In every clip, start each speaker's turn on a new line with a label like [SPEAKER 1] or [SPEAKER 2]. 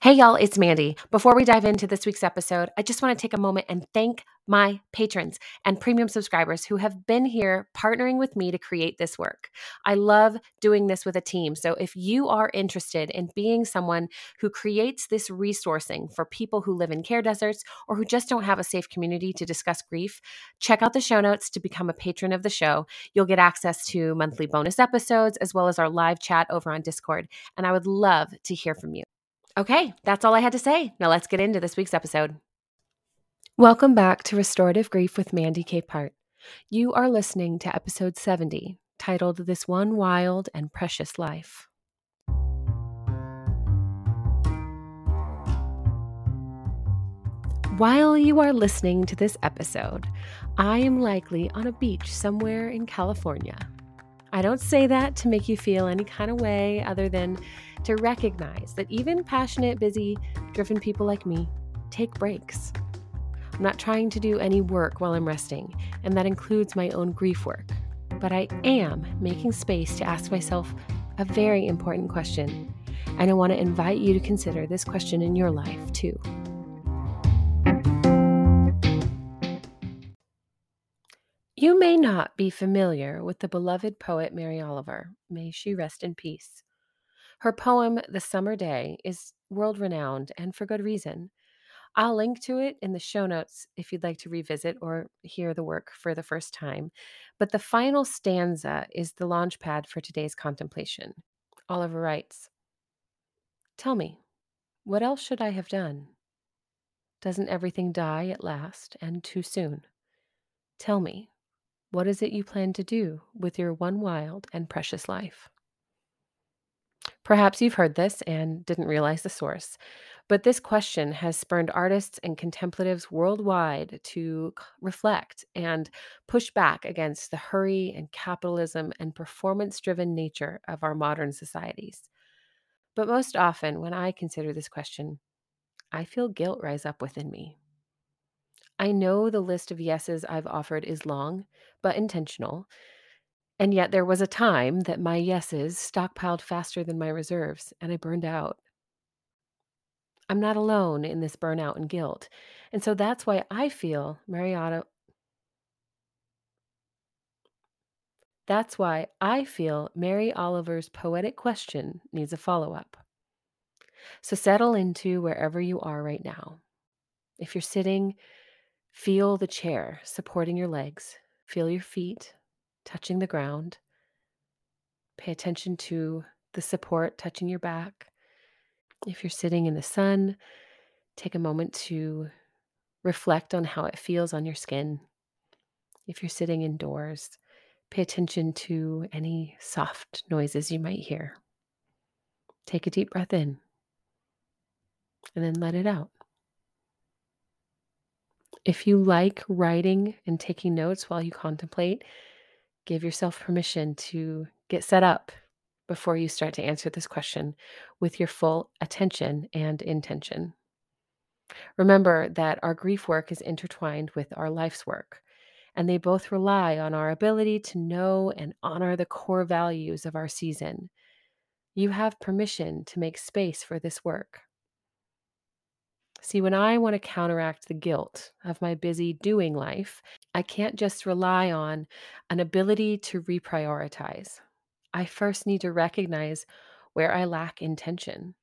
[SPEAKER 1] Hey, y'all, it's Mandy. Before we dive into this week's episode, I just want to take a moment and thank my patrons and premium subscribers who have been here partnering with me to create this work. I love doing this with a team. So if you are interested in being someone who creates this resourcing for people who live in care deserts or who just don't have a safe community to discuss grief, check out the show notes to become a patron of the show. You'll get access to monthly bonus episodes as well as our live chat over on Discord. And I would love to hear from you. Okay, that's all I had to say. Now let's get into this week's episode. Welcome back to Restorative Grief with Mandy Capehart. You are listening to episode 70, titled This One Wild and Precious Life. While you are listening to this episode, I am likely on a beach somewhere in California. I don't say that to make you feel any kind of way other than to recognize that even passionate, busy, driven people like me take breaks. I'm not trying to do any work while I'm resting, and that includes my own grief work. But I am making space to ask myself a very important question, and I want to invite you to consider this question in your life too. You may not be familiar with the beloved poet Mary Oliver. May she rest in peace. Her poem, The Summer Day, is world renowned and for good reason. I'll link to it in the show notes if you'd like to revisit or hear the work for the first time. But the final stanza is the launch pad for today's contemplation. Oliver writes Tell me, what else should I have done? Doesn't everything die at last and too soon? Tell me, what is it you plan to do with your one wild and precious life? Perhaps you've heard this and didn't realize the source, but this question has spurned artists and contemplatives worldwide to reflect and push back against the hurry and capitalism and performance driven nature of our modern societies. But most often, when I consider this question, I feel guilt rise up within me. I know the list of yeses I've offered is long, but intentional, and yet there was a time that my yeses stockpiled faster than my reserves, and I burned out. I'm not alone in this burnout and guilt. And so that's why I feel Marietta. That's why I feel Mary Oliver's poetic question needs a follow up. So settle into wherever you are right now. If you're sitting, feel the chair supporting your legs, feel your feet touching the ground. Pay attention to the support touching your back. If you're sitting in the sun, take a moment to reflect on how it feels on your skin. If you're sitting indoors, pay attention to any soft noises you might hear. Take a deep breath in and then let it out. If you like writing and taking notes while you contemplate, give yourself permission to get set up before you start to answer this question with your full attention and intention. Remember that our grief work is intertwined with our life's work, and they both rely on our ability to know and honor the core values of our season. You have permission to make space for this work. See, when I want to counteract the guilt of my busy doing life, I can't just rely on an ability to reprioritize. I first need to recognize where I lack intention.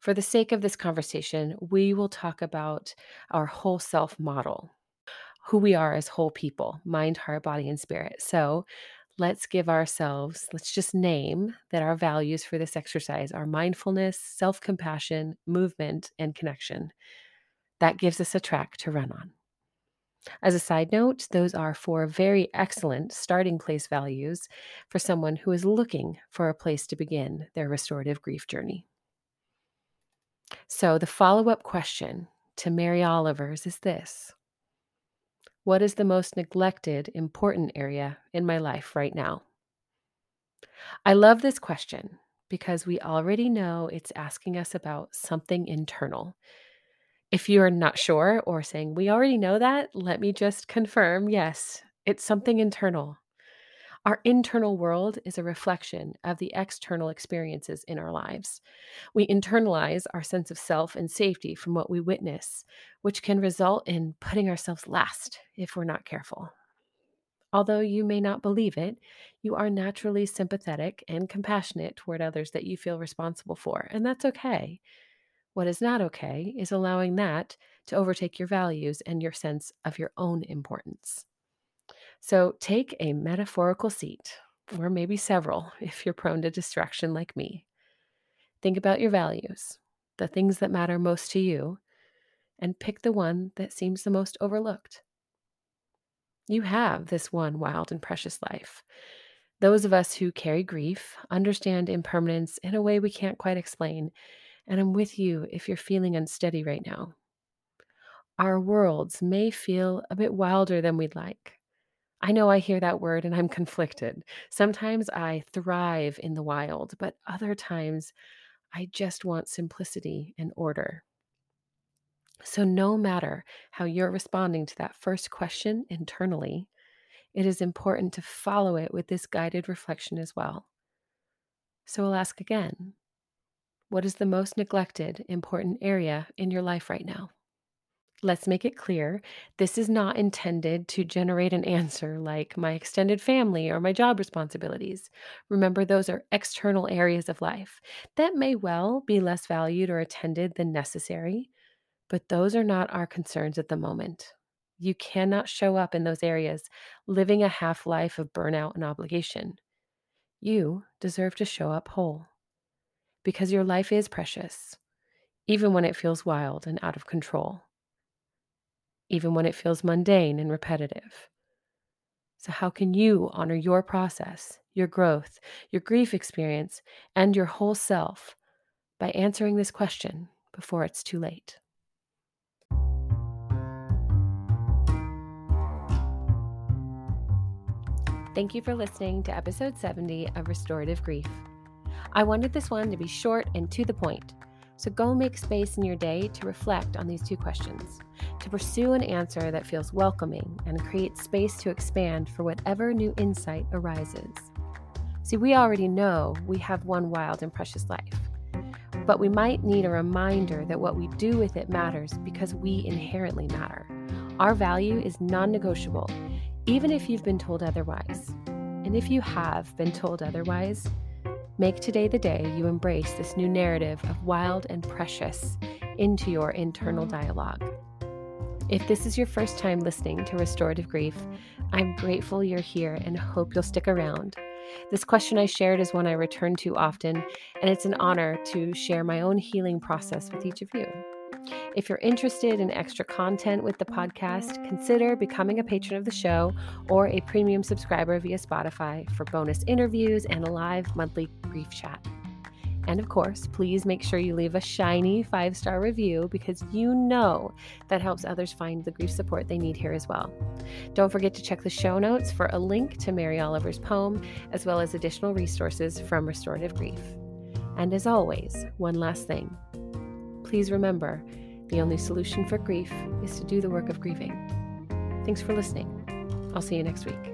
[SPEAKER 1] For the sake of this conversation, we will talk about our whole self model, who we are as whole people mind, heart, body, and spirit. So let's give ourselves, let's just name that our values for this exercise are mindfulness, self compassion, movement, and connection. That gives us a track to run on. As a side note, those are four very excellent starting place values for someone who is looking for a place to begin their restorative grief journey. So, the follow up question to Mary Oliver's is this what is the most neglected, important area in my life right now? I love this question because we already know it's asking us about something internal. If you're not sure or saying, we already know that, let me just confirm yes, it's something internal. Our internal world is a reflection of the external experiences in our lives. We internalize our sense of self and safety from what we witness, which can result in putting ourselves last if we're not careful. Although you may not believe it, you are naturally sympathetic and compassionate toward others that you feel responsible for, and that's okay. What is not okay is allowing that to overtake your values and your sense of your own importance. So take a metaphorical seat, or maybe several if you're prone to distraction like me. Think about your values, the things that matter most to you, and pick the one that seems the most overlooked. You have this one wild and precious life. Those of us who carry grief understand impermanence in a way we can't quite explain, and I'm with you if you're feeling unsteady right now. Our worlds may feel a bit wilder than we'd like. I know I hear that word and I'm conflicted. Sometimes I thrive in the wild, but other times I just want simplicity and order. So, no matter how you're responding to that first question internally, it is important to follow it with this guided reflection as well. So, I'll ask again What is the most neglected, important area in your life right now? Let's make it clear this is not intended to generate an answer like my extended family or my job responsibilities. Remember, those are external areas of life that may well be less valued or attended than necessary. But those are not our concerns at the moment. You cannot show up in those areas living a half life of burnout and obligation. You deserve to show up whole because your life is precious, even when it feels wild and out of control, even when it feels mundane and repetitive. So, how can you honor your process, your growth, your grief experience, and your whole self by answering this question before it's too late? Thank you for listening to episode 70 of Restorative Grief. I wanted this one to be short and to the point, so go make space in your day to reflect on these two questions, to pursue an answer that feels welcoming and creates space to expand for whatever new insight arises. See, we already know we have one wild and precious life, but we might need a reminder that what we do with it matters because we inherently matter. Our value is non negotiable even if you've been told otherwise. And if you have been told otherwise, make today the day you embrace this new narrative of wild and precious into your internal dialogue. If this is your first time listening to Restorative Grief, I'm grateful you're here and hope you'll stick around. This question I shared is one I return to often, and it's an honor to share my own healing process with each of you. If you're interested in extra content with the podcast, consider becoming a patron of the show or a premium subscriber via Spotify for bonus interviews and a live monthly grief chat. And of course, please make sure you leave a shiny five star review because you know that helps others find the grief support they need here as well. Don't forget to check the show notes for a link to Mary Oliver's poem, as well as additional resources from Restorative Grief. And as always, one last thing please remember the only solution for grief is to do the work of grieving. Thanks for listening. I'll see you next week.